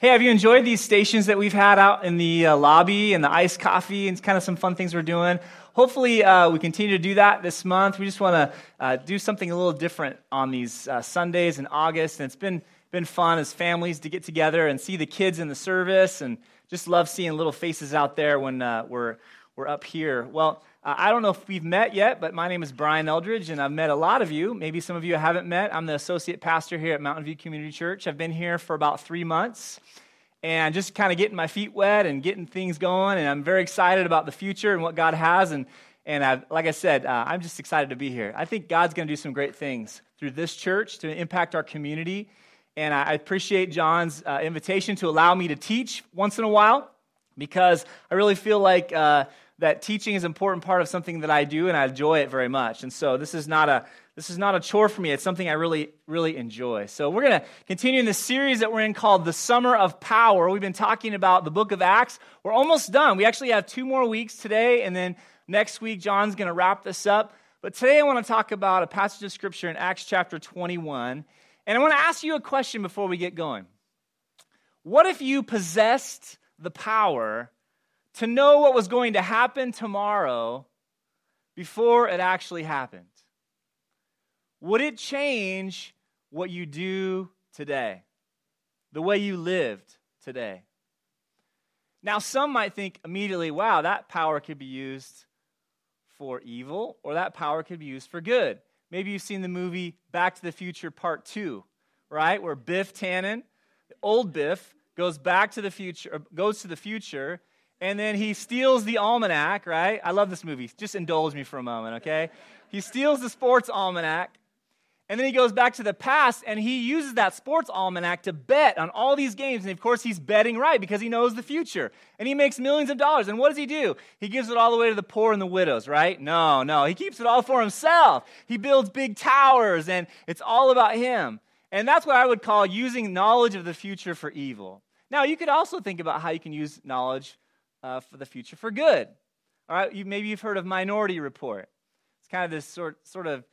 Hey, have you enjoyed these stations that we've had out in the uh, lobby and the iced coffee and kind of some fun things we're doing? Hopefully, uh, we continue to do that this month. We just want to uh, do something a little different on these uh, Sundays in August. And it's been, been fun as families to get together and see the kids in the service and just love seeing little faces out there when uh, we're, we're up here. Well, uh, I don't know if we've met yet, but my name is Brian Eldridge, and I've met a lot of you. Maybe some of you I haven't met. I'm the associate pastor here at Mountain View Community Church. I've been here for about three months and just kind of getting my feet wet and getting things going. And I'm very excited about the future and what God has. And, and I've, like I said, uh, I'm just excited to be here. I think God's going to do some great things through this church to impact our community. And I appreciate John's uh, invitation to allow me to teach once in a while because I really feel like. Uh, that teaching is an important part of something that I do, and I enjoy it very much. And so this is not a this is not a chore for me. It's something I really, really enjoy. So we're going to continue in this series that we're in called The Summer of Power. We've been talking about the book of Acts. We're almost done. We actually have two more weeks today, and then next week, John's going to wrap this up. But today I want to talk about a passage of scripture in Acts chapter 21. And I want to ask you a question before we get going. What if you possessed the power to know what was going to happen tomorrow before it actually happened? Would it change what you do today? The way you lived today? Now, some might think immediately, wow, that power could be used for evil or that power could be used for good. Maybe you've seen the movie Back to the Future Part 2, right? Where Biff Tannen, old Biff, goes back to the future, uh, goes to the future and then he steals the almanac, right? I love this movie. Just indulge me for a moment, okay? He steals the sports almanac, and then he goes back to the past and he uses that sports almanac to bet on all these games. And of course, he's betting right because he knows the future. And he makes millions of dollars. And what does he do? He gives it all the way to the poor and the widows, right? No, no. He keeps it all for himself. He builds big towers and it's all about him. And that's what I would call using knowledge of the future for evil. Now, you could also think about how you can use knowledge uh, for the future for good. All right, you, maybe you've heard of Minority Report. It's kind of this sort, sort of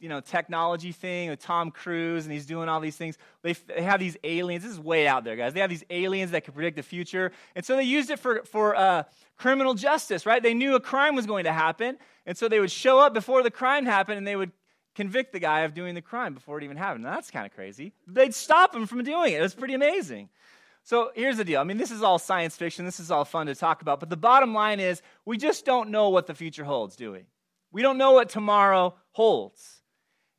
you know technology thing with Tom Cruise and he's doing all these things. They, they have these aliens. This is way out there, guys. They have these aliens that can predict the future, and so they used it for for uh, criminal justice. Right? They knew a crime was going to happen, and so they would show up before the crime happened, and they would convict the guy of doing the crime before it even happened. Now, that's kind of crazy. They'd stop him from doing it. It was pretty amazing. So here's the deal. I mean, this is all science fiction. This is all fun to talk about. But the bottom line is we just don't know what the future holds, do we? We don't know what tomorrow holds.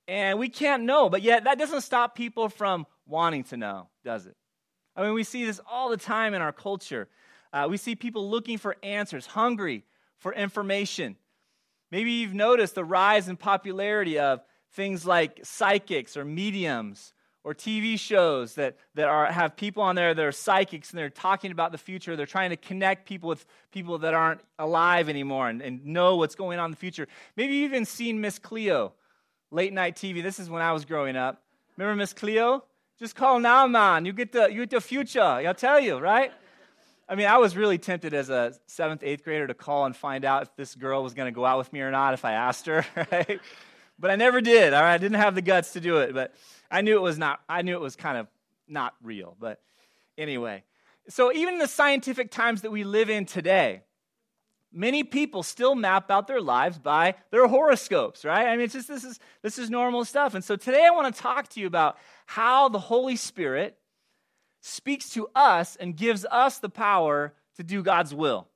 And we can't know. But yet, that doesn't stop people from wanting to know, does it? I mean, we see this all the time in our culture. Uh, we see people looking for answers, hungry for information. Maybe you've noticed the rise in popularity of things like psychics or mediums or TV shows that, that are, have people on there that are psychics and they're talking about the future. They're trying to connect people with people that aren't alive anymore and, and know what's going on in the future. Maybe you've even seen Miss Cleo, late night TV. This is when I was growing up. Remember Miss Cleo? Just call now, man. You get the, you get the future. I'll tell you, right? I mean, I was really tempted as a seventh, eighth grader to call and find out if this girl was going to go out with me or not if I asked her, right? But I never did. All right, I didn't have the guts to do it. But I knew it was not, I knew it was kind of not real. But anyway, so even in the scientific times that we live in today, many people still map out their lives by their horoscopes, right? I mean, it's just this is this is normal stuff. And so today I want to talk to you about how the Holy Spirit speaks to us and gives us the power to do God's will.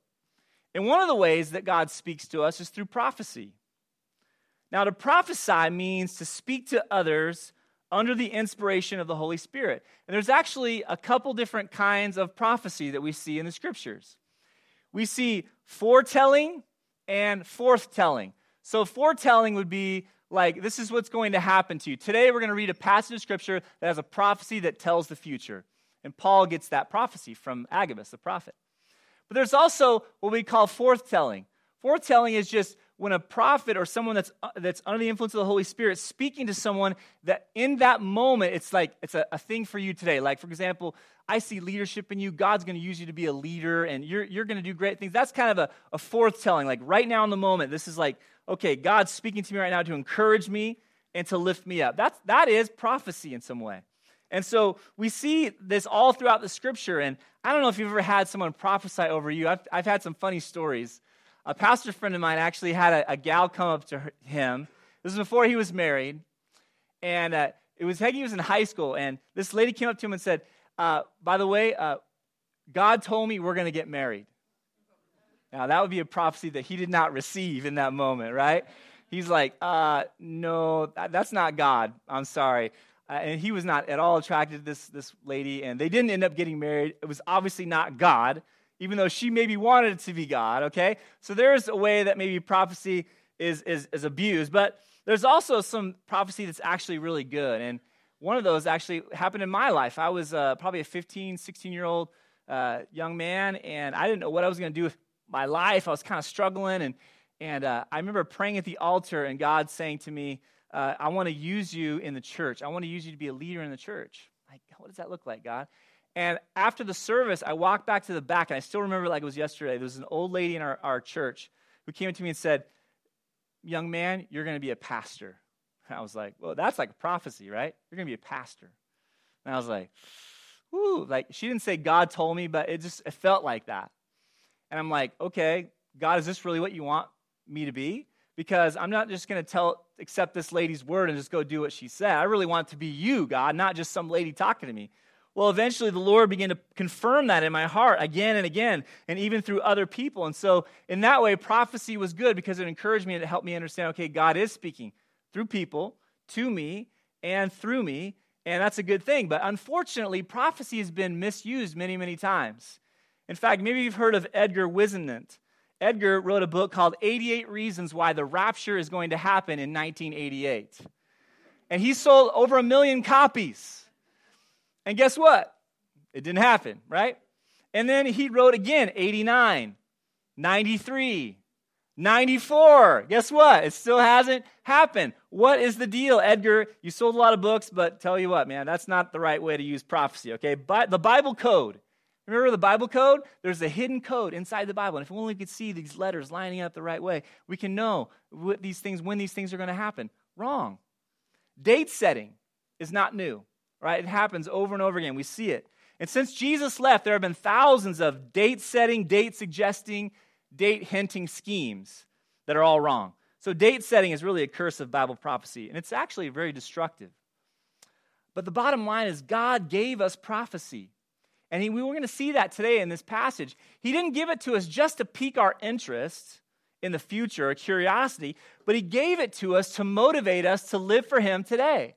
And one of the ways that God speaks to us is through prophecy. Now, to prophesy means to speak to others under the inspiration of the Holy Spirit. And there's actually a couple different kinds of prophecy that we see in the scriptures. We see foretelling and forthtelling. So, foretelling would be like, this is what's going to happen to you. Today, we're going to read a passage of scripture that has a prophecy that tells the future. And Paul gets that prophecy from Agabus, the prophet. But there's also what we call forthtelling. Foretelling is just when a prophet or someone that's, uh, that's under the influence of the Holy Spirit speaking to someone that in that moment, it's like it's a, a thing for you today. Like, for example, I see leadership in you. God's going to use you to be a leader and you're, you're going to do great things. That's kind of a, a forthtelling. Like, right now in the moment, this is like, okay, God's speaking to me right now to encourage me and to lift me up. That's, that is prophecy in some way. And so we see this all throughout the scripture. And I don't know if you've ever had someone prophesy over you. I've, I've had some funny stories. A pastor friend of mine actually had a, a gal come up to her, him. This was before he was married. And uh, it was Heggie was in high school. And this lady came up to him and said, uh, By the way, uh, God told me we're going to get married. Now, that would be a prophecy that he did not receive in that moment, right? He's like, uh, no, that's not God. I'm sorry. Uh, and he was not at all attracted to this, this lady, and they didn't end up getting married. It was obviously not God, even though she maybe wanted it to be God, okay? So there's a way that maybe prophecy is, is, is abused, but there's also some prophecy that's actually really good. And one of those actually happened in my life. I was uh, probably a 15, 16 year old uh, young man, and I didn't know what I was going to do with my life. I was kind of struggling, and, and uh, I remember praying at the altar and God saying to me, uh, I want to use you in the church. I want to use you to be a leader in the church. Like, what does that look like, God? And after the service, I walked back to the back, and I still remember like it was yesterday. There was an old lady in our, our church who came to me and said, Young man, you're going to be a pastor. And I was like, Well, that's like a prophecy, right? You're going to be a pastor. And I was like, Ooh, like she didn't say God told me, but it just it felt like that. And I'm like, okay, God, is this really what you want me to be? Because I'm not just going to tell, accept this lady's word and just go do what she said. I really want it to be you, God, not just some lady talking to me. Well, eventually the Lord began to confirm that in my heart again and again, and even through other people. And so, in that way, prophecy was good because it encouraged me and it helped me understand okay, God is speaking through people, to me, and through me. And that's a good thing. But unfortunately, prophecy has been misused many, many times. In fact, maybe you've heard of Edgar Whisenant. Edgar wrote a book called 88 Reasons Why the Rapture is Going to Happen in 1988. And he sold over a million copies. And guess what? It didn't happen, right? And then he wrote again 89, 93, 94. Guess what? It still hasn't happened. What is the deal, Edgar? You sold a lot of books, but tell you what, man, that's not the right way to use prophecy, okay? But the Bible code Remember the Bible code? There's a hidden code inside the Bible. And if only we could see these letters lining up the right way, we can know what these things, when these things are going to happen. Wrong. Date setting is not new, right? It happens over and over again. We see it. And since Jesus left, there have been thousands of date setting, date suggesting, date hinting schemes that are all wrong. So, date setting is really a curse of Bible prophecy, and it's actually very destructive. But the bottom line is, God gave us prophecy. And he, we were going to see that today in this passage. He didn't give it to us just to pique our interest in the future, or curiosity, but he gave it to us to motivate us to live for him today.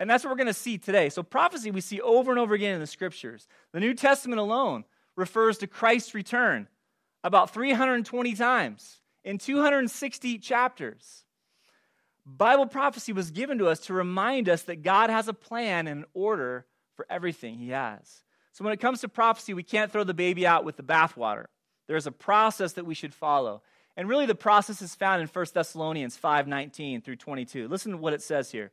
And that's what we're going to see today. So, prophecy we see over and over again in the scriptures. The New Testament alone refers to Christ's return about 320 times in 260 chapters. Bible prophecy was given to us to remind us that God has a plan and an order for everything he has. So when it comes to prophecy, we can't throw the baby out with the bathwater. There's a process that we should follow. And really the process is found in 1 Thessalonians 5:19 through 22. Listen to what it says here.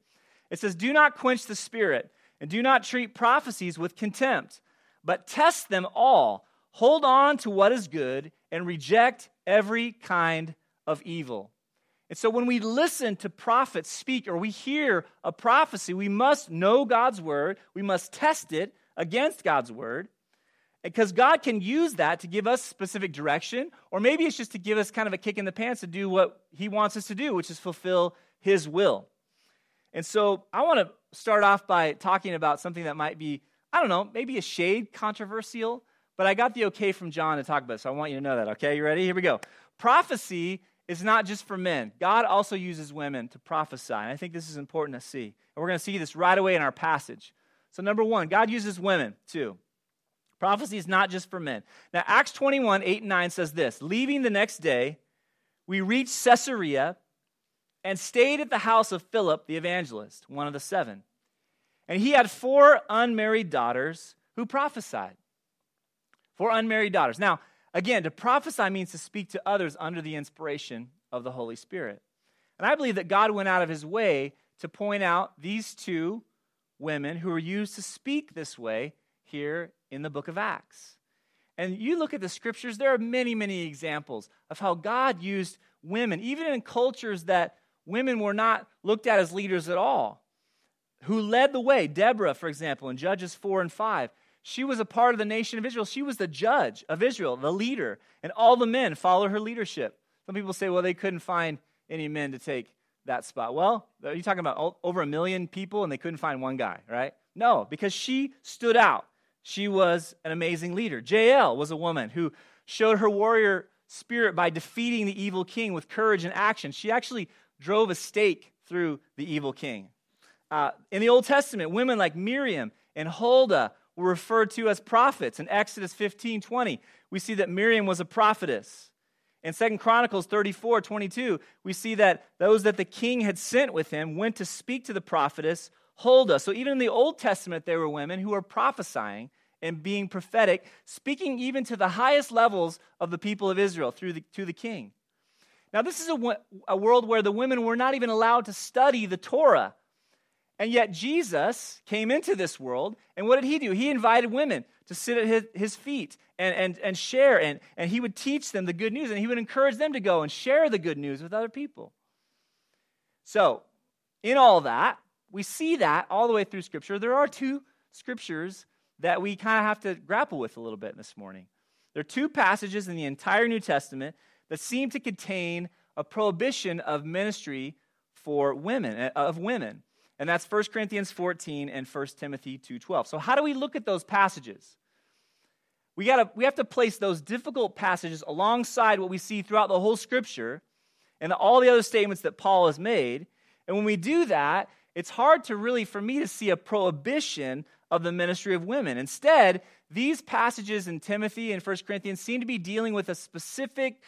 It says, "Do not quench the spirit, and do not treat prophecies with contempt, but test them all. Hold on to what is good and reject every kind of evil." And so when we listen to prophets speak or we hear a prophecy, we must know God's word, we must test it, against God's word because God can use that to give us specific direction, or maybe it's just to give us kind of a kick in the pants to do what He wants us to do, which is fulfill His will. And so I want to start off by talking about something that might be, I don't know, maybe a shade controversial, but I got the okay from John to talk about it, so I want you to know that, okay? You ready? Here we go. Prophecy is not just for men, God also uses women to prophesy. And I think this is important to see. And we're going to see this right away in our passage. So, number one, God uses women too. Prophecy is not just for men. Now, Acts 21, 8 and 9 says this Leaving the next day, we reached Caesarea and stayed at the house of Philip the evangelist, one of the seven. And he had four unmarried daughters who prophesied. Four unmarried daughters. Now, again, to prophesy means to speak to others under the inspiration of the Holy Spirit. And I believe that God went out of his way to point out these two women who were used to speak this way here in the book of Acts. And you look at the scriptures, there are many, many examples of how God used women, even in cultures that women were not looked at as leaders at all. who led the way. Deborah, for example, in Judges 4 and 5. She was a part of the nation of Israel. She was the judge of Israel, the leader, and all the men followed her leadership. Some people say, well, they couldn't find any men to take that spot. Well, are you talking about over a million people and they couldn't find one guy, right? No, because she stood out. She was an amazing leader. Jael was a woman who showed her warrior spirit by defeating the evil king with courage and action. She actually drove a stake through the evil king. Uh, in the Old Testament, women like Miriam and Huldah were referred to as prophets. In Exodus 15 20, we see that Miriam was a prophetess. In 2 Chronicles 34 22, we see that those that the king had sent with him went to speak to the prophetess Huldah. So even in the Old Testament, there were women who were prophesying and being prophetic, speaking even to the highest levels of the people of Israel through the, to the king. Now, this is a, a world where the women were not even allowed to study the Torah. And yet, Jesus came into this world, and what did he do? He invited women to sit at his, his feet and, and, and share, and, and he would teach them the good news, and he would encourage them to go and share the good news with other people. So, in all that, we see that all the way through Scripture. There are two scriptures that we kind of have to grapple with a little bit this morning. There are two passages in the entire New Testament that seem to contain a prohibition of ministry for women, uh, of women. And that's 1 Corinthians 14 and 1 Timothy 2:12. So how do we look at those passages? We, gotta, we have to place those difficult passages alongside what we see throughout the whole scripture and all the other statements that Paul has made. And when we do that, it's hard to really, for me, to see a prohibition of the ministry of women. Instead, these passages in Timothy and 1 Corinthians seem to be dealing with a specific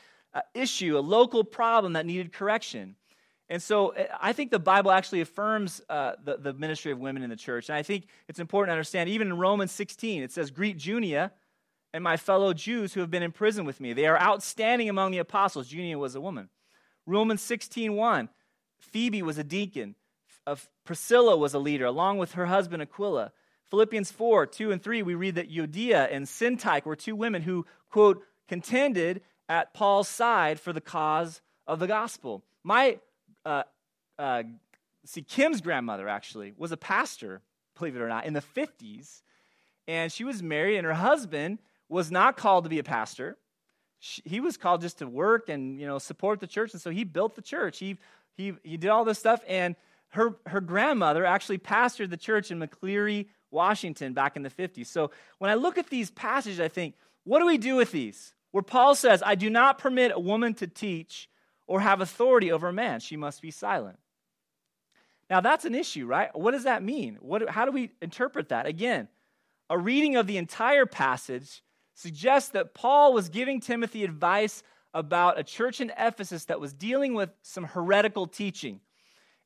issue, a local problem that needed correction. And so uh, I think the Bible actually affirms uh, the, the ministry of women in the church. And I think it's important to understand, even in Romans 16, it says, Greet Junia and my fellow Jews who have been in prison with me. They are outstanding among the apostles. Junia was a woman. Romans 16, 1, Phoebe was a deacon of Priscilla was a leader, along with her husband Aquila. Philippians 4, 2 and 3, we read that Euodia and Syntyche were two women who, quote, contended at Paul's side for the cause of the gospel. My, uh, uh, see, Kim's grandmother actually was a pastor, believe it or not, in the 50s. And she was married, and her husband was not called to be a pastor. She, he was called just to work and, you know, support the church. And so he built the church. He, he, he did all this stuff. And her, her grandmother actually pastored the church in McCleary, Washington back in the 50s. So when I look at these passages, I think, what do we do with these? Where Paul says, I do not permit a woman to teach or have authority over a man, she must be silent. Now that's an issue, right? What does that mean? What, how do we interpret that? Again, a reading of the entire passage suggests that Paul was giving Timothy advice about a church in Ephesus that was dealing with some heretical teaching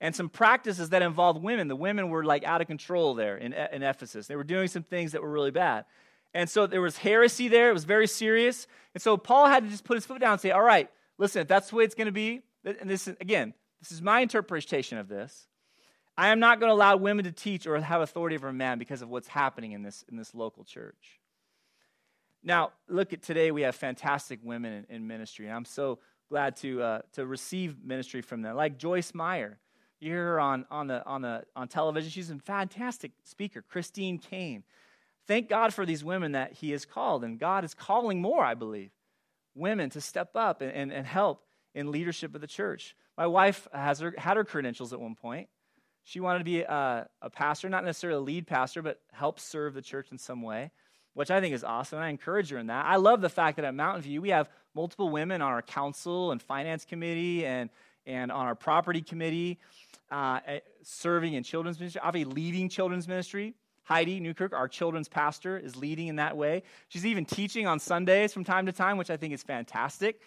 and some practices that involved women. The women were like out of control there in, in Ephesus. They were doing some things that were really bad. And so there was heresy there. It was very serious. And so Paul had to just put his foot down and say, all right, listen, if that's the way it's going to be, and this, again, this is my interpretation of this. I am not going to allow women to teach or have authority over a man because of what's happening in this, in this local church. Now, look at today, we have fantastic women in, in ministry, and I'm so glad to, uh, to receive ministry from them, like Joyce Meyer. You hear her on, on, the, on, the, on television. She's a fantastic speaker, Christine Caine. Thank God for these women that He has called, and God is calling more, I believe, women to step up and, and, and help in leadership of the church. My wife has her, had her credentials at one point. She wanted to be a, a pastor, not necessarily a lead pastor, but help serve the church in some way, which I think is awesome. And I encourage her in that. I love the fact that at Mountain View, we have multiple women on our council and finance committee and, and on our property committee uh, eh, serving in children's ministry. A leading children's ministry. Heidi Newkirk, our children's pastor, is leading in that way. She's even teaching on Sundays from time to time, which I think is fantastic.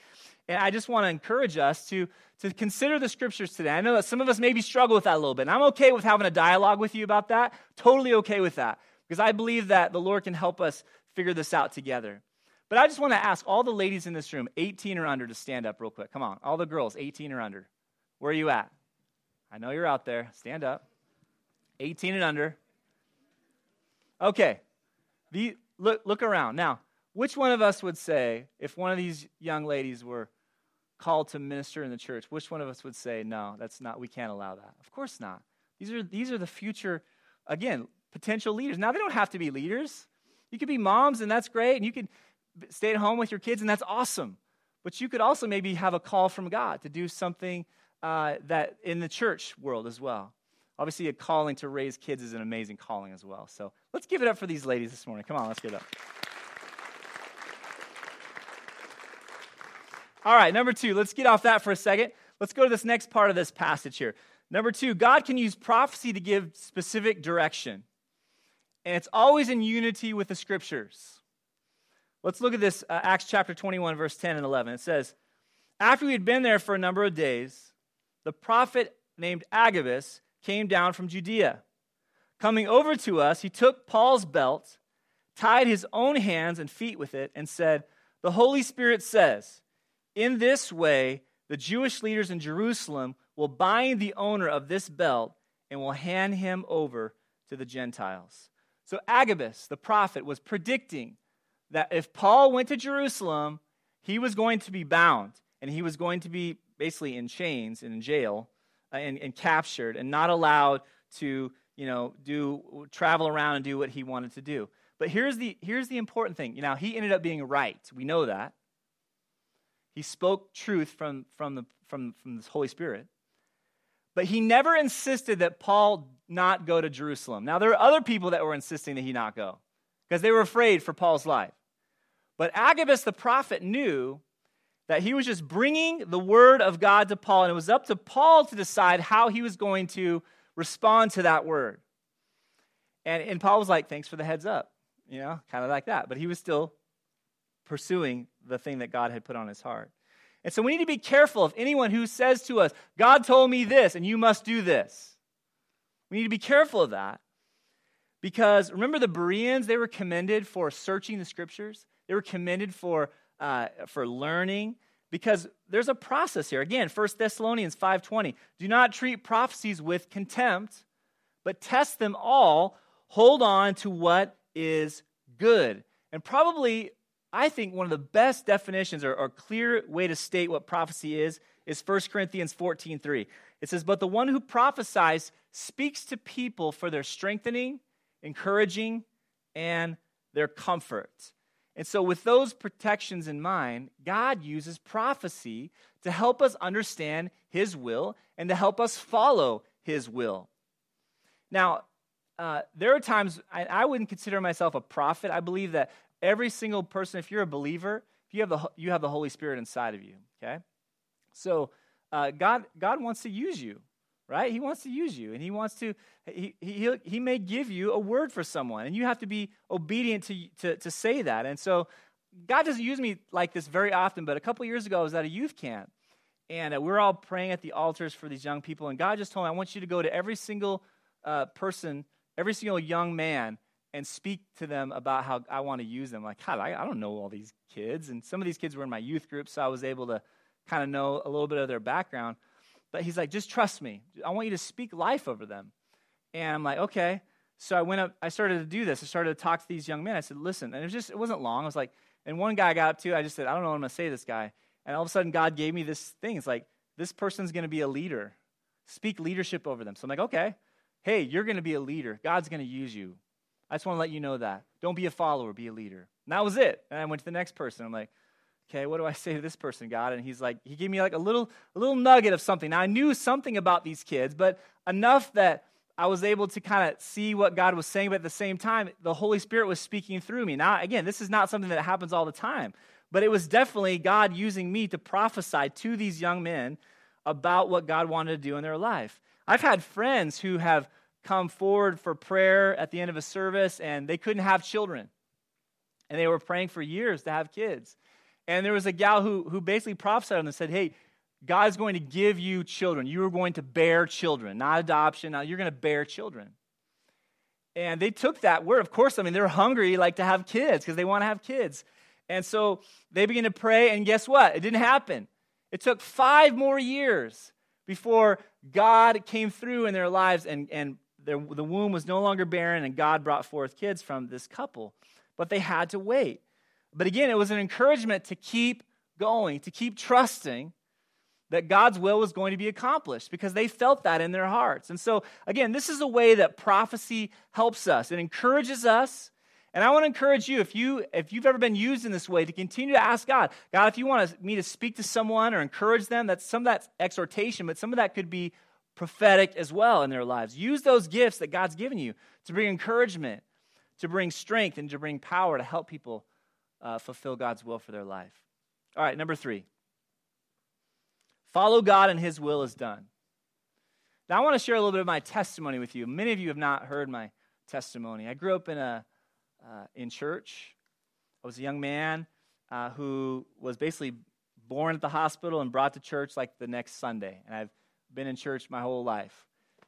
And I just want to encourage us to, to consider the scriptures today. I know that some of us maybe struggle with that a little bit. And I'm okay with having a dialogue with you about that. Totally okay with that. Because I believe that the Lord can help us figure this out together. But I just want to ask all the ladies in this room, 18 or under, to stand up real quick. Come on. All the girls, 18 or under. Where are you at? I know you're out there. Stand up. 18 and under. Okay. The, look, look around. Now, which one of us would say, if one of these young ladies were called to minister in the church, which one of us would say, no, that's not, we can't allow that? Of course not. These are, these are the future, again, potential leaders. Now, they don't have to be leaders. You could be moms, and that's great, and you could stay at home with your kids, and that's awesome. But you could also maybe have a call from God to do something uh, that in the church world as well. Obviously, a calling to raise kids is an amazing calling as well. So let's give it up for these ladies this morning. Come on, let's give it up. All right, number two, let's get off that for a second. Let's go to this next part of this passage here. Number two, God can use prophecy to give specific direction, and it's always in unity with the scriptures. Let's look at this, uh, Acts chapter 21, verse 10 and 11. It says, After we had been there for a number of days, the prophet named Agabus came down from Judea. Coming over to us, he took Paul's belt, tied his own hands and feet with it, and said, The Holy Spirit says, In this way, the Jewish leaders in Jerusalem will bind the owner of this belt and will hand him over to the Gentiles. So Agabus, the prophet, was predicting that if Paul went to Jerusalem, he was going to be bound and he was going to be basically in chains and in jail Uh, and, and captured and not allowed to you know do travel around and do what he wanted to do but here's the here's the important thing know he ended up being right we know that he spoke truth from, from, the, from, from the Holy Spirit. But he never insisted that Paul not go to Jerusalem. Now, there are other people that were insisting that he not go because they were afraid for Paul's life. But Agabus the prophet knew that he was just bringing the word of God to Paul, and it was up to Paul to decide how he was going to respond to that word. And, and Paul was like, Thanks for the heads up, you know, kind of like that. But he was still pursuing the thing that God had put on his heart. And so we need to be careful of anyone who says to us, God told me this and you must do this. We need to be careful of that. Because remember the Bereans, they were commended for searching the scriptures. They were commended for, uh, for learning because there's a process here. Again, 1 Thessalonians 5.20, do not treat prophecies with contempt, but test them all. Hold on to what is good. And probably I think one of the best definitions or, or clear way to state what prophecy is is 1 Corinthians 14 3. It says, But the one who prophesies speaks to people for their strengthening, encouraging, and their comfort. And so, with those protections in mind, God uses prophecy to help us understand His will and to help us follow His will. Now, uh, there are times I, I, wouldn't consider myself a prophet. I believe that Every single person, if you're a believer, if you have the, you have the Holy Spirit inside of you, okay? So uh, God, God wants to use you, right? He wants to use you, and He wants to, He, he, he may give you a word for someone, and you have to be obedient to, to, to say that. And so God doesn't use me like this very often, but a couple years ago, I was at a youth camp, and uh, we are all praying at the altars for these young people, and God just told me, I want you to go to every single uh, person, every single young man, and speak to them about how I want to use them. Like, God, I, I don't know all these kids. And some of these kids were in my youth group, so I was able to kind of know a little bit of their background. But he's like, just trust me. I want you to speak life over them. And I'm like, okay. So I went up, I started to do this. I started to talk to these young men. I said, listen, and it was just, it wasn't long. I was like, and one guy got up to, I just said, I don't know what I'm going to say to this guy. And all of a sudden, God gave me this thing. It's like, this person's going to be a leader. Speak leadership over them. So I'm like, okay, hey, you're going to be a leader. God's going to use you. I just want to let you know that. Don't be a follower, be a leader. And that was it. And I went to the next person. I'm like, okay, what do I say to this person, God? And he's like, he gave me like a little, a little nugget of something. Now I knew something about these kids, but enough that I was able to kind of see what God was saying, but at the same time, the Holy Spirit was speaking through me. Now, again, this is not something that happens all the time, but it was definitely God using me to prophesy to these young men about what God wanted to do in their life. I've had friends who have come forward for prayer at the end of a service and they couldn't have children. And they were praying for years to have kids. And there was a gal who, who basically prophesied on and said, Hey, God's going to give you children. You are going to bear children, not adoption. Now you're going to bear children. And they took that word. Of course, I mean, they're hungry like to have kids because they want to have kids. And so they began to pray, and guess what? It didn't happen. It took five more years before God came through in their lives and, and the womb was no longer barren, and God brought forth kids from this couple. But they had to wait. But again, it was an encouragement to keep going, to keep trusting that God's will was going to be accomplished because they felt that in their hearts. And so, again, this is a way that prophecy helps us. It encourages us. And I want to encourage you, if, you, if you've ever been used in this way, to continue to ask God, God, if you want me to speak to someone or encourage them, that's some of that exhortation, but some of that could be prophetic as well in their lives. Use those gifts that God's given you to bring encouragement, to bring strength, and to bring power to help people uh, fulfill God's will for their life. All right, number three. Follow God and His will is done. Now, I want to share a little bit of my testimony with you. Many of you have not heard my testimony. I grew up in, a, uh, in church. I was a young man uh, who was basically born at the hospital and brought to church like the next Sunday. And I've been in church my whole life.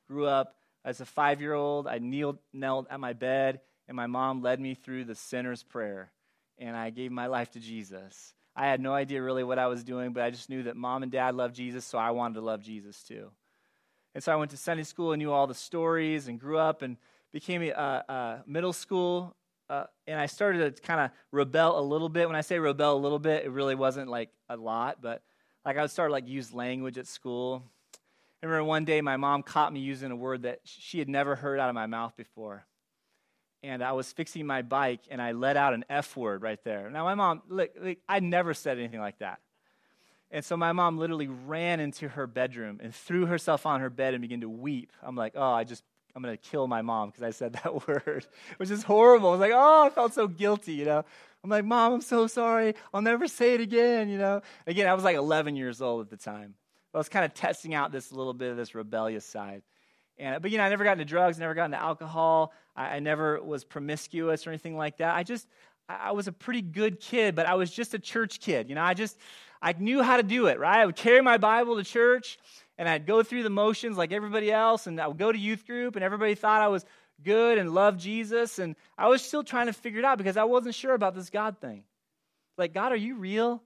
Grew up as a five year old. I kneeled, knelt at my bed, and my mom led me through the sinner's prayer. And I gave my life to Jesus. I had no idea really what I was doing, but I just knew that mom and dad loved Jesus, so I wanted to love Jesus too. And so I went to Sunday school and knew all the stories and grew up and became a, a middle school. Uh, and I started to kind of rebel a little bit. When I say rebel a little bit, it really wasn't like a lot, but like I would start like use language at school. I remember one day my mom caught me using a word that she had never heard out of my mouth before and I was fixing my bike and I let out an F word right there. Now, my mom, look, I never said anything like that. And so my mom literally ran into her bedroom and threw herself on her bed and began to weep. I'm like, oh, I just, I'm going to kill my mom because I said that word, which is horrible. I was like, oh, I felt so guilty, you know. I'm like, mom, I'm so sorry. I'll never say it again, you know. Again, I was like 11 years old at the time. I was kind of testing out this little bit of this rebellious side. And, but, you know, I never got into drugs, never got into alcohol. I, I never was promiscuous or anything like that. I just, I, was a pretty good kid, but I was just a church kid. You know, I just, I knew how to do it, right? I would carry my Bible to church and I'd go through the motions like everybody else. And I would go to youth group and everybody thought I was good and loved Jesus. And I was still trying to figure it out because I wasn't sure about this God thing. Like, God, are you real?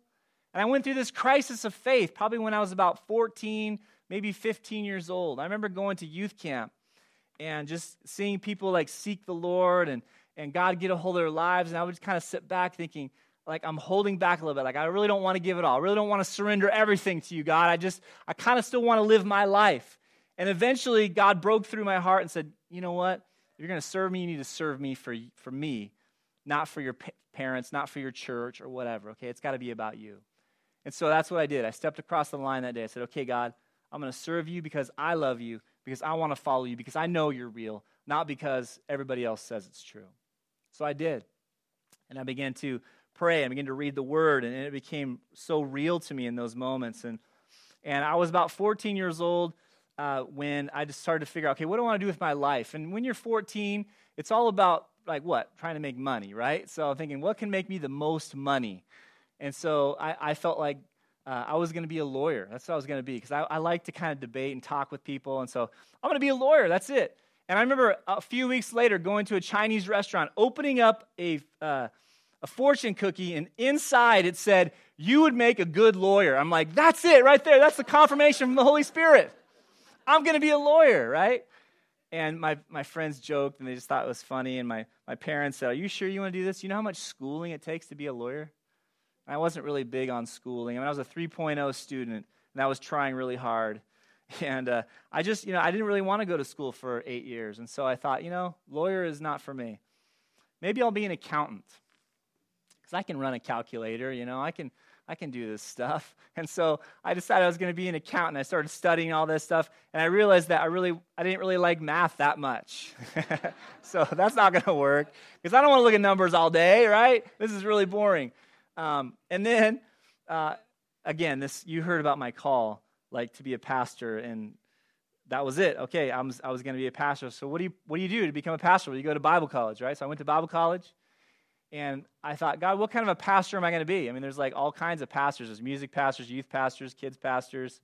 And I went through this crisis of faith probably when I was about 14, maybe 15 years old. I remember going to youth camp and just seeing people like seek the Lord and, and God get a hold of their lives. And I would just kind of sit back thinking, like, I'm holding back a little bit. Like, I really don't want to give it all. I really don't want to surrender everything to you, God. I just, I kind of still want to live my life. And eventually, God broke through my heart and said, You know what? If you're going to serve me, you need to serve me for, for me, not for your pa- parents, not for your church or whatever, okay? It's got to be about you. And so that's what I did. I stepped across the line that day. I said, Okay, God, I'm going to serve you because I love you, because I want to follow you, because I know you're real, not because everybody else says it's true. So I did. And I began to pray. I began to read the word, and it became so real to me in those moments. And, and I was about 14 years old uh, when I just started to figure out, okay, what do I want to do with my life? And when you're 14, it's all about, like, what? Trying to make money, right? So I'm thinking, what can make me the most money? And so I, I felt like uh, I was going to be a lawyer. That's what I was going to be because I, I like to kind of debate and talk with people. And so I'm going to be a lawyer. That's it. And I remember a few weeks later going to a Chinese restaurant, opening up a, uh, a fortune cookie, and inside it said, You would make a good lawyer. I'm like, That's it right there. That's the confirmation from the Holy Spirit. I'm going to be a lawyer, right? And my, my friends joked and they just thought it was funny. And my, my parents said, Are you sure you want to do this? You know how much schooling it takes to be a lawyer? I wasn't really big on schooling. I mean, I was a 3.0 student, and I was trying really hard. And uh, I just, you know, I didn't really want to go to school for eight years. And so I thought, you know, lawyer is not for me. Maybe I'll be an accountant because I can run a calculator, you know, I can. I can do this stuff. And so I decided I was going to be an accountant. I started studying all this stuff, and I realized that I really I didn't really like math that much. so that's not going to work because I don't want to look at numbers all day, right? This is really boring. Um, and then, uh, again, this you heard about my call, like to be a pastor, and that was it. Okay, I was, I was going to be a pastor. So what do you what do you do to become a pastor? Well, you go to Bible college, right? So I went to Bible college, and I thought, God, what kind of a pastor am I going to be? I mean, there's like all kinds of pastors. There's music pastors, youth pastors, kids pastors,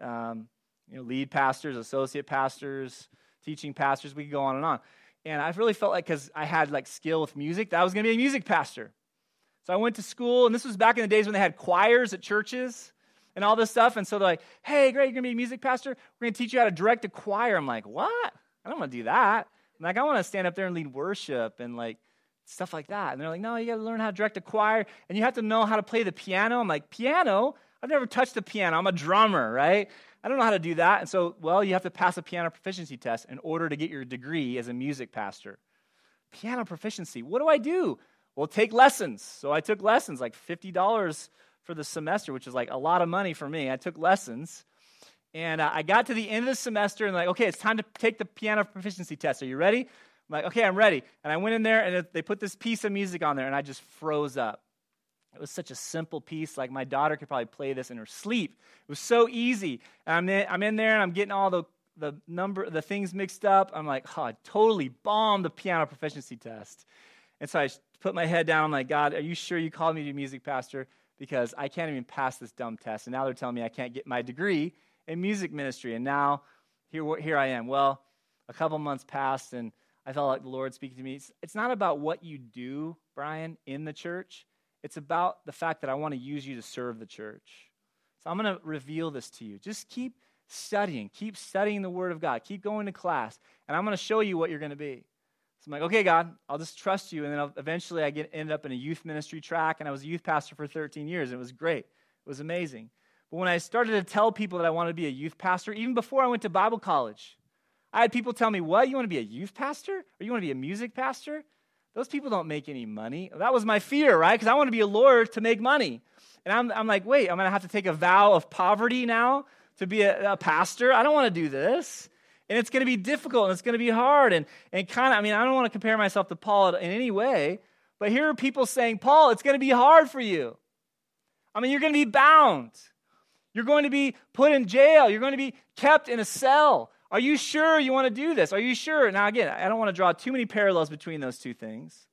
um, you know, lead pastors, associate pastors, teaching pastors. We could go on and on. And I really felt like because I had like skill with music, that I was going to be a music pastor. So I went to school, and this was back in the days when they had choirs at churches and all this stuff. And so they're like, hey, great, you're going to be a music pastor? We're going to teach you how to direct a choir. I'm like, what? I don't want to do that. I'm like, I want to stand up there and lead worship and like stuff like that. And they're like, no, you got to learn how to direct a choir, and you have to know how to play the piano. I'm like, piano? I've never touched a piano. I'm a drummer, right? I don't know how to do that. And so, well, you have to pass a piano proficiency test in order to get your degree as a music pastor. Piano proficiency. What do I do? Well, take lessons. So I took lessons, like $50 for the semester, which is like a lot of money for me. I took lessons. And uh, I got to the end of the semester and like, okay, it's time to take the piano proficiency test. Are you ready? I'm like, okay, I'm ready. And I went in there and they put this piece of music on there and I just froze up. It was such a simple piece. Like my daughter could probably play this in her sleep. It was so easy. And I'm in, I'm in there and I'm getting all the, the number, the things mixed up. I'm like, oh, I totally bombed the piano proficiency test. And so I put my head down. I'm like, God, are you sure you called me to be music pastor? Because I can't even pass this dumb test. And now they're telling me I can't get my degree in music ministry. And now here, here I am. Well, a couple months passed, and I felt like the Lord speaking to me. It's, it's not about what you do, Brian, in the church. It's about the fact that I want to use you to serve the church. So I'm going to reveal this to you. Just keep studying. Keep studying the Word of God. Keep going to class. And I'm going to show you what you're going to be. So I'm like, okay, God, I'll just trust you. And then I'll, eventually I get ended up in a youth ministry track, and I was a youth pastor for 13 years. And it was great. It was amazing. But when I started to tell people that I wanted to be a youth pastor, even before I went to Bible college, I had people tell me, What? You want to be a youth pastor? Or you want to be a music pastor? Those people don't make any money. That was my fear, right? Because I want to be a lawyer to make money. And I'm, I'm like, Wait, I'm going to have to take a vow of poverty now to be a, a pastor? I don't want to do this. And it's going to be difficult and it's going to be hard. And, and kind of, I mean, I don't want to compare myself to Paul in any way, but here are people saying, Paul, it's going to be hard for you. I mean, you're going to be bound. You're going to be put in jail. You're going to be kept in a cell. Are you sure you want to do this? Are you sure? Now, again, I don't want to draw too many parallels between those two things.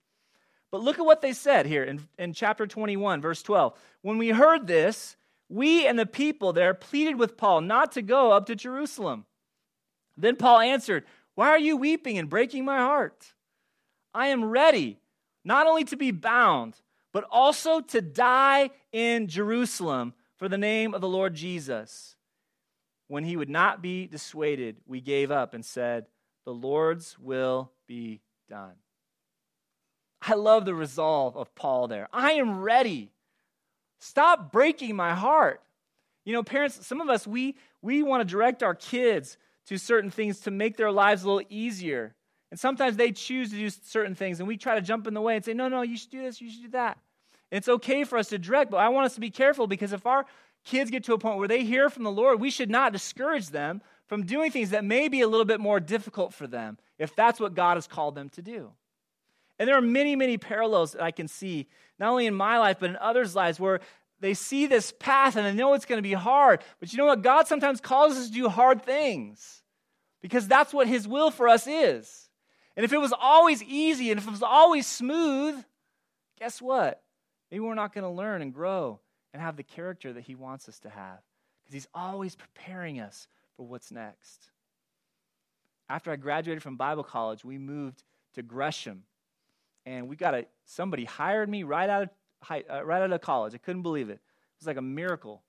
But look at what they said here in, in chapter 21, verse 12. When we heard this, we and the people there pleaded with Paul not to go up to Jerusalem. Then Paul answered, Why are you weeping and breaking my heart? I am ready not only to be bound, but also to die in Jerusalem for the name of the Lord Jesus. When he would not be dissuaded, we gave up and said, The Lord's will be done. I love the resolve of Paul there. I am ready. Stop breaking my heart. You know, parents, some of us, we, we want to direct our kids to certain things to make their lives a little easier. And sometimes they choose to do certain things, and we try to jump in the way and say, No, no, you should do this, you should do that. And It's okay for us to direct, but I want us to be careful because if our kids get to a point where they hear from the Lord, we should not discourage them from doing things that may be a little bit more difficult for them if that's what God has called them to do. And there are many, many parallels that I can see, not only in my life, but in others' lives, where they see this path and they know it's going to be hard. But you know what? God sometimes calls us to do hard things because that's what His will for us is. And if it was always easy and if it was always smooth, guess what? Maybe we're not going to learn and grow and have the character that He wants us to have because He's always preparing us for what's next. After I graduated from Bible college, we moved to Gresham. And we got a, somebody hired me right out, of, uh, right out of college. I couldn't believe it. It was like a miracle.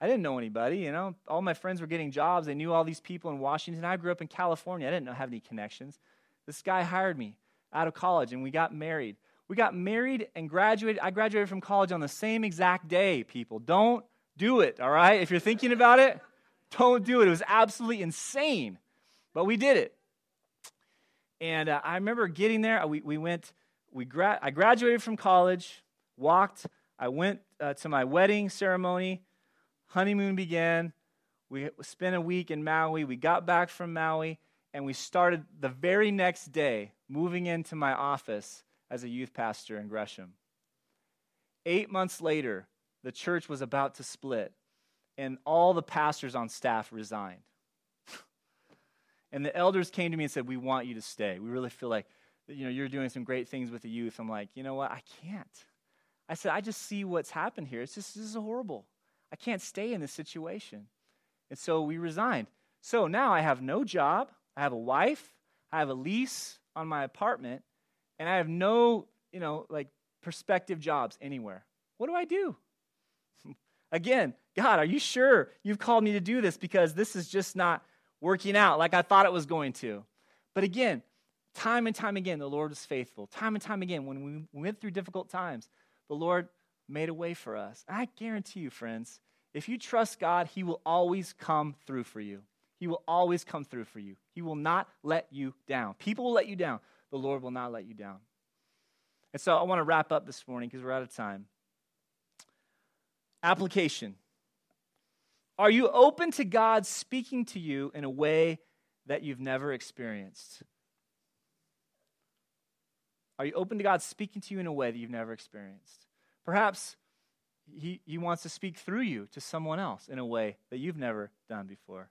I didn't know anybody, you know. All my friends were getting jobs. They knew all these people in Washington. I grew up in California. I didn't have any connections. This guy hired me out of college, and we got married. We got married and graduated. I graduated from college on the same exact day, people. Don't do it, all right? If you're thinking about it, don't do it. It was absolutely insane. But we did it. And uh, I remember getting there. We, we went, we gra- I graduated from college, walked. I went uh, to my wedding ceremony. Honeymoon began. We spent a week in Maui. We got back from Maui, and we started the very next day moving into my office as a youth pastor in Gresham. Eight months later, the church was about to split, and all the pastors on staff resigned. and the elders came to me and said, We want you to stay. We really feel like you know, you're doing some great things with the youth. I'm like, you know what? I can't. I said, I just see what's happened here. It's just, this is horrible. I can't stay in this situation. And so we resigned. So now I have no job. I have a wife. I have a lease on my apartment and I have no, you know, like prospective jobs anywhere. What do I do? Again, God, are you sure you've called me to do this? Because this is just not working out like I thought it was going to. But again, time and time again, the Lord was faithful. Time and time again, when we went through difficult times, the Lord made a way for us. I guarantee you, friends, If you trust God, He will always come through for you. He will always come through for you. He will not let you down. People will let you down. The Lord will not let you down. And so I want to wrap up this morning because we're out of time. Application Are you open to God speaking to you in a way that you've never experienced? Are you open to God speaking to you in a way that you've never experienced? Perhaps he, he wants to speak through you to someone else in a way that you've never done before.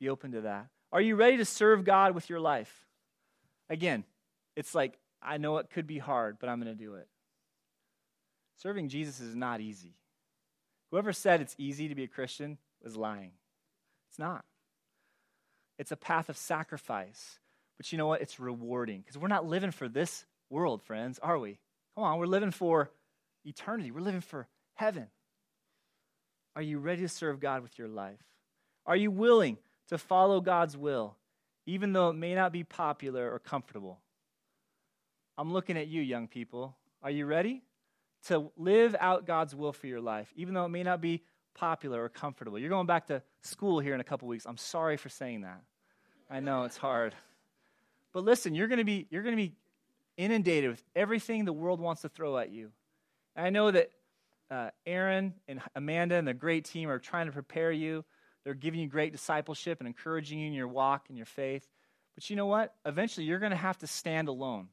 Be open to that. Are you ready to serve God with your life? Again, it's like, I know it could be hard, but I'm going to do it. Serving Jesus is not easy. Whoever said it's easy to be a Christian was lying. It's not. It's a path of sacrifice. But you know what? It's rewarding because we're not living for this world, friends, are we? Come on, we're living for eternity. We're living for heaven. Are you ready to serve God with your life? Are you willing to follow God's will, even though it may not be popular or comfortable? I'm looking at you, young people. Are you ready to live out God's will for your life, even though it may not be popular or comfortable? You're going back to school here in a couple weeks. I'm sorry for saying that. I know it's hard. But listen, you're going to be you're going to be inundated with everything the world wants to throw at you. And I know that uh, Aaron and Amanda and the great team are trying to prepare you. They're giving you great discipleship and encouraging you in your walk and your faith. But you know what? Eventually, you're going to have to stand alone.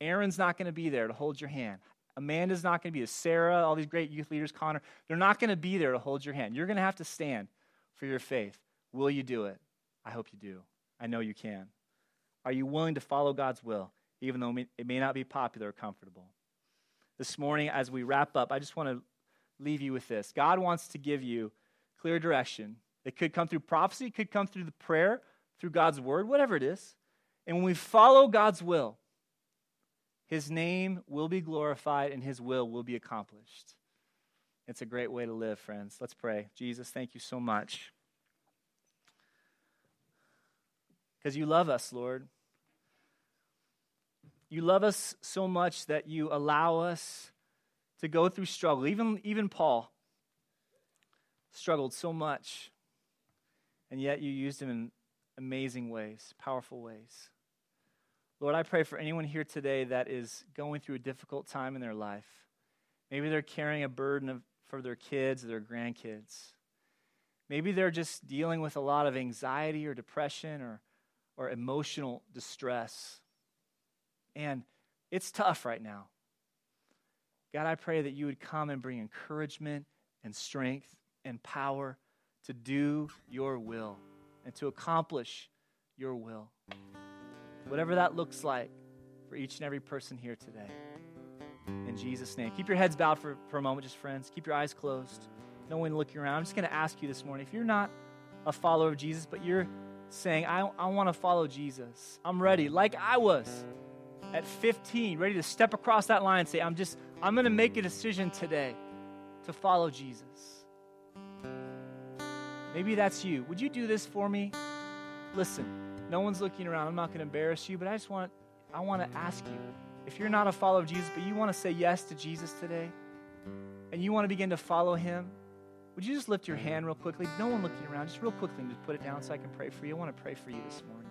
Aaron's not going to be there to hold your hand. Amanda's not going to be there. Sarah, all these great youth leaders, Connor, they're not going to be there to hold your hand. You're going to have to stand for your faith. Will you do it? I hope you do. I know you can. Are you willing to follow God's will, even though it may not be popular or comfortable? This morning, as we wrap up, I just want to leave you with this. God wants to give you clear direction. It could come through prophecy, it could come through the prayer, through God's word, whatever it is. And when we follow God's will, his name will be glorified and his will will be accomplished. It's a great way to live, friends. Let's pray. Jesus, thank you so much. Because you love us, Lord. You love us so much that you allow us to go through struggle. Even, even Paul struggled so much, and yet you used him in amazing ways, powerful ways. Lord, I pray for anyone here today that is going through a difficult time in their life. Maybe they're carrying a burden of, for their kids or their grandkids. Maybe they're just dealing with a lot of anxiety or depression or, or emotional distress. And it's tough right now. God, I pray that you would come and bring encouragement and strength and power to do your will and to accomplish your will whatever that looks like for each and every person here today. In Jesus' name. Keep your heads bowed for, for a moment, just friends. Keep your eyes closed. No one looking around. I'm just going to ask you this morning if you're not a follower of Jesus, but you're saying, I, I want to follow Jesus, I'm ready, like I was at 15, ready to step across that line and say, I'm just, I'm going to make a decision today to follow Jesus. Maybe that's you. Would you do this for me? Listen. No one's looking around. I'm not going to embarrass you, but I just want I want to ask you if you're not a follower of Jesus, but you want to say yes to Jesus today, and you want to begin to follow him, would you just lift your hand real quickly? No one looking around, just real quickly just put it down so I can pray for you. I want to pray for you this morning.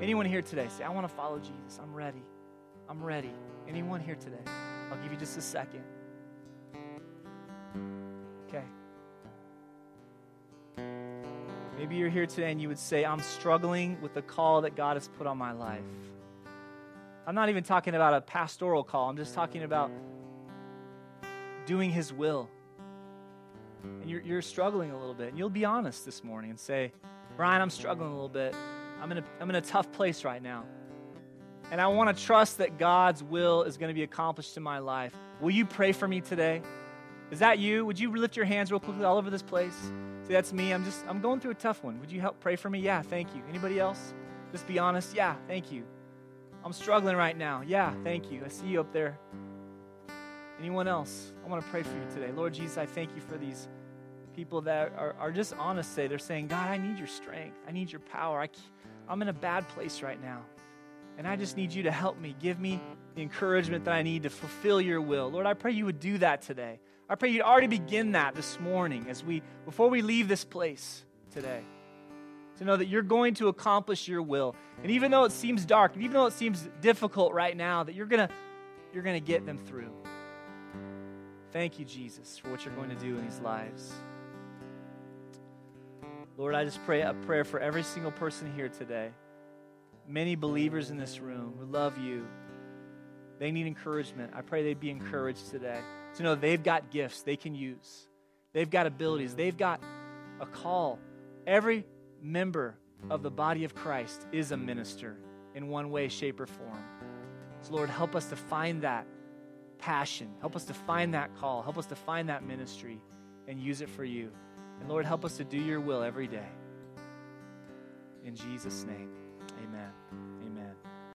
Anyone here today, say, I want to follow Jesus. I'm ready. I'm ready. Anyone here today? I'll give you just a second. Okay. Maybe you're here today and you would say, I'm struggling with the call that God has put on my life. I'm not even talking about a pastoral call, I'm just talking about doing His will. And you're, you're struggling a little bit. And you'll be honest this morning and say, Brian, I'm struggling a little bit. I'm in a, I'm in a tough place right now. And I want to trust that God's will is going to be accomplished in my life. Will you pray for me today? Is that you? Would you lift your hands real quickly all over this place? See, that's me. I'm just, I'm going through a tough one. Would you help pray for me? Yeah, thank you. Anybody else? Just be honest. Yeah, thank you. I'm struggling right now. Yeah, thank you. I see you up there. Anyone else? I want to pray for you today. Lord Jesus, I thank you for these people that are, are just honest today. They're saying, God, I need your strength. I need your power. I, I'm in a bad place right now. And I just need you to help me. Give me the encouragement that I need to fulfill your will. Lord, I pray you would do that today. I pray you'd already begin that this morning as we, before we leave this place today. To know that you're going to accomplish your will. And even though it seems dark, even though it seems difficult right now, that you're going to you're going to get them through. Thank you, Jesus, for what you're going to do in these lives. Lord, I just pray a prayer for every single person here today. Many believers in this room who love you, they need encouragement. I pray they'd be encouraged today to know they've got gifts they can use, they've got abilities, they've got a call. Every member of the body of Christ is a minister in one way, shape, or form. So, Lord, help us to find that passion. Help us to find that call. Help us to find that ministry and use it for you. And Lord, help us to do your will every day. In Jesus' name, amen.